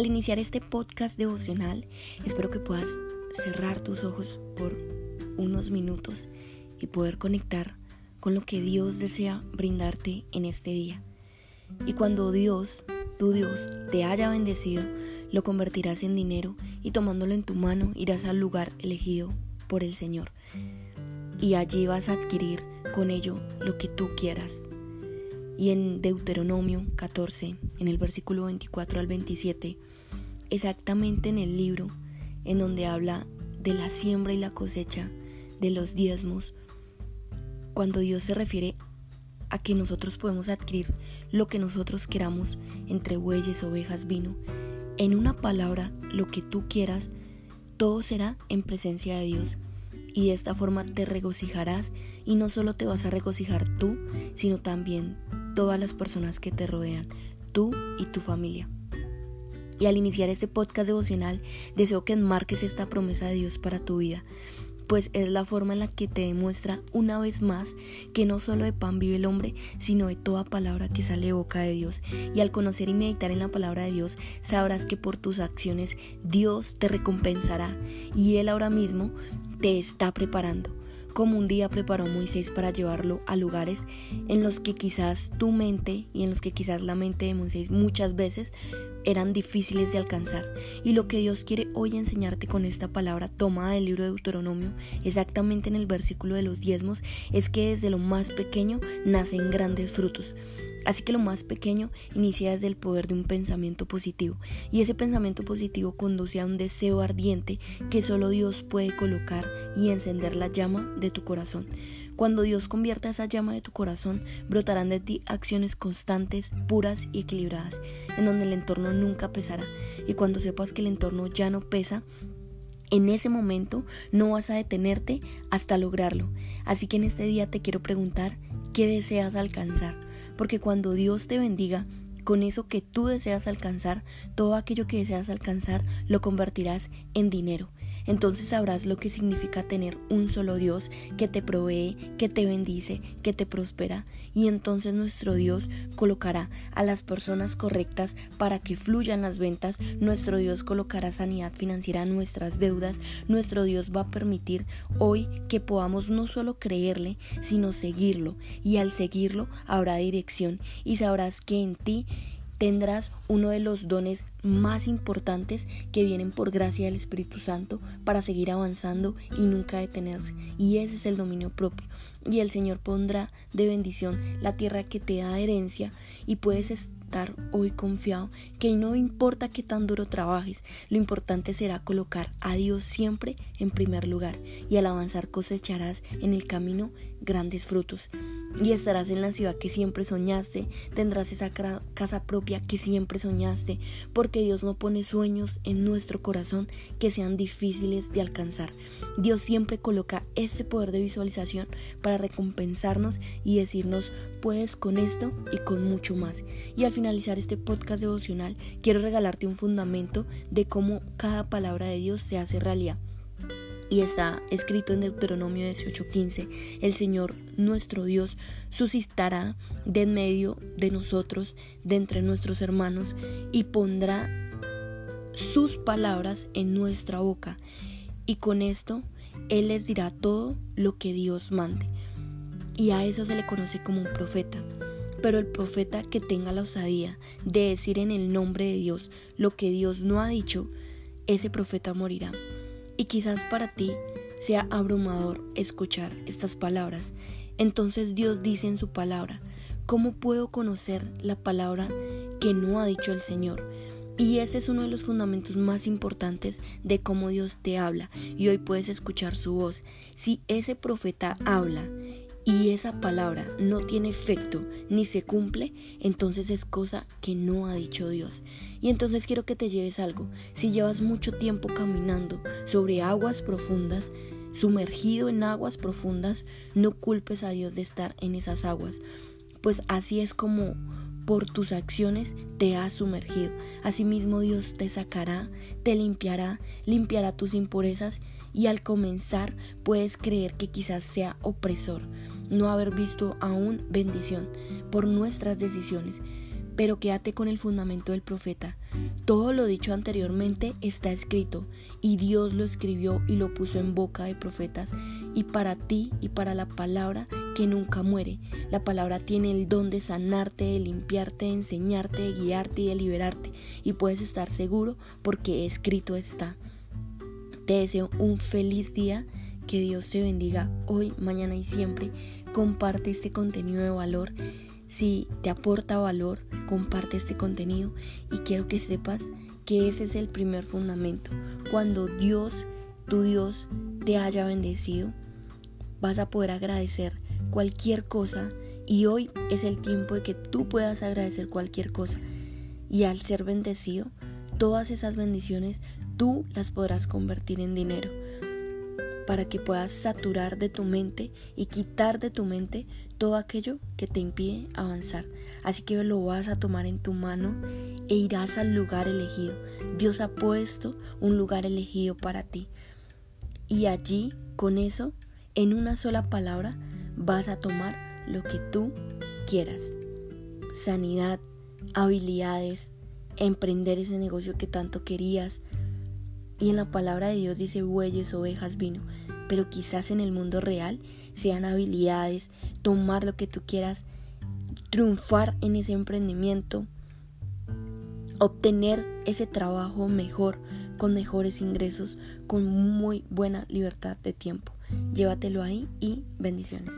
Al iniciar este podcast devocional, espero que puedas cerrar tus ojos por unos minutos y poder conectar con lo que Dios desea brindarte en este día. Y cuando Dios, tu Dios, te haya bendecido, lo convertirás en dinero y tomándolo en tu mano irás al lugar elegido por el Señor. Y allí vas a adquirir con ello lo que tú quieras. Y en Deuteronomio 14, en el versículo 24 al 27, exactamente en el libro en donde habla de la siembra y la cosecha, de los diezmos, cuando Dios se refiere a que nosotros podemos adquirir lo que nosotros queramos entre bueyes, ovejas, vino, en una palabra, lo que tú quieras, todo será en presencia de Dios. Y de esta forma te regocijarás y no solo te vas a regocijar tú, sino también todas las personas que te rodean, tú y tu familia. Y al iniciar este podcast devocional, deseo que enmarques esta promesa de Dios para tu vida, pues es la forma en la que te demuestra una vez más que no solo de pan vive el hombre, sino de toda palabra que sale de boca de Dios. Y al conocer y meditar en la palabra de Dios, sabrás que por tus acciones Dios te recompensará y Él ahora mismo te está preparando como un día preparó Moisés para llevarlo a lugares en los que quizás tu mente y en los que quizás la mente de Moisés muchas veces eran difíciles de alcanzar. Y lo que Dios quiere hoy enseñarte con esta palabra tomada del libro de Deuteronomio, exactamente en el versículo de los diezmos, es que desde lo más pequeño nacen grandes frutos. Así que lo más pequeño inicia desde el poder de un pensamiento positivo y ese pensamiento positivo conduce a un deseo ardiente que solo Dios puede colocar y encender la llama de tu corazón. Cuando Dios convierta esa llama de tu corazón, brotarán de ti acciones constantes, puras y equilibradas, en donde el entorno nunca pesará. Y cuando sepas que el entorno ya no pesa, en ese momento no vas a detenerte hasta lograrlo. Así que en este día te quiero preguntar, ¿qué deseas alcanzar? porque cuando Dios te bendiga, con eso que tú deseas alcanzar, todo aquello que deseas alcanzar lo convertirás en dinero entonces sabrás lo que significa tener un solo Dios que te provee, que te bendice, que te prospera. Y entonces nuestro Dios colocará a las personas correctas para que fluyan las ventas. Nuestro Dios colocará sanidad financiera a nuestras deudas. Nuestro Dios va a permitir hoy que podamos no solo creerle, sino seguirlo. Y al seguirlo habrá dirección y sabrás que en ti tendrás uno de los dones más importantes que vienen por gracia del Espíritu Santo para seguir avanzando y nunca detenerse. Y ese es el dominio propio. Y el Señor pondrá de bendición la tierra que te da herencia y puedes estar hoy confiado que no importa qué tan duro trabajes, lo importante será colocar a Dios siempre en primer lugar y al avanzar cosecharás en el camino grandes frutos y estarás en la ciudad que siempre soñaste, tendrás esa casa propia que siempre soñaste, porque Dios no pone sueños en nuestro corazón que sean difíciles de alcanzar. Dios siempre coloca ese poder de visualización para recompensarnos y decirnos, puedes con esto y con mucho más. Y al finalizar este podcast devocional, quiero regalarte un fundamento de cómo cada palabra de Dios se hace realidad y está escrito en Deuteronomio 18:15, el Señor nuestro Dios suscitará de en medio de nosotros, de entre nuestros hermanos, y pondrá sus palabras en nuestra boca, y con esto Él les dirá todo lo que Dios mande. Y a eso se le conoce como un profeta. Pero el profeta que tenga la osadía de decir en el nombre de Dios lo que Dios no ha dicho, ese profeta morirá. Y quizás para ti sea abrumador escuchar estas palabras. Entonces Dios dice en su palabra, ¿cómo puedo conocer la palabra que no ha dicho el Señor? Y ese es uno de los fundamentos más importantes de cómo Dios te habla y hoy puedes escuchar su voz. Si ese profeta habla y esa palabra no tiene efecto ni se cumple, entonces es cosa que no ha dicho Dios. Y entonces quiero que te lleves algo. Si llevas mucho tiempo caminando sobre aguas profundas, sumergido en aguas profundas, no culpes a Dios de estar en esas aguas, pues así es como por tus acciones te has sumergido. Asimismo Dios te sacará, te limpiará, limpiará tus impurezas y al comenzar puedes creer que quizás sea opresor no haber visto aún bendición por nuestras decisiones. pero quédate con el fundamento del profeta. Todo lo dicho anteriormente está escrito, y Dios lo escribió y lo puso en boca de profetas, y para ti y para la palabra que nunca muere. La palabra tiene el don de sanarte, de limpiarte, de enseñarte, de guiarte y de liberarte, y puedes estar seguro porque escrito está. Te deseo un feliz día, que Dios te bendiga hoy, mañana y siempre. Comparte este contenido de valor si te aporta valor, comparte este contenido y quiero que sepas que ese es el primer fundamento. Cuando Dios, tu Dios, te haya bendecido, vas a poder agradecer cualquier cosa y hoy es el tiempo de que tú puedas agradecer cualquier cosa. Y al ser bendecido, todas esas bendiciones tú las podrás convertir en dinero para que puedas saturar de tu mente y quitar de tu mente todo aquello que te impide avanzar. Así que lo vas a tomar en tu mano e irás al lugar elegido. Dios ha puesto un lugar elegido para ti. Y allí, con eso, en una sola palabra, vas a tomar lo que tú quieras. Sanidad, habilidades, emprender ese negocio que tanto querías, y en la palabra de Dios dice bueyes, ovejas, vino. Pero quizás en el mundo real sean habilidades, tomar lo que tú quieras, triunfar en ese emprendimiento, obtener ese trabajo mejor, con mejores ingresos, con muy buena libertad de tiempo. Llévatelo ahí y bendiciones.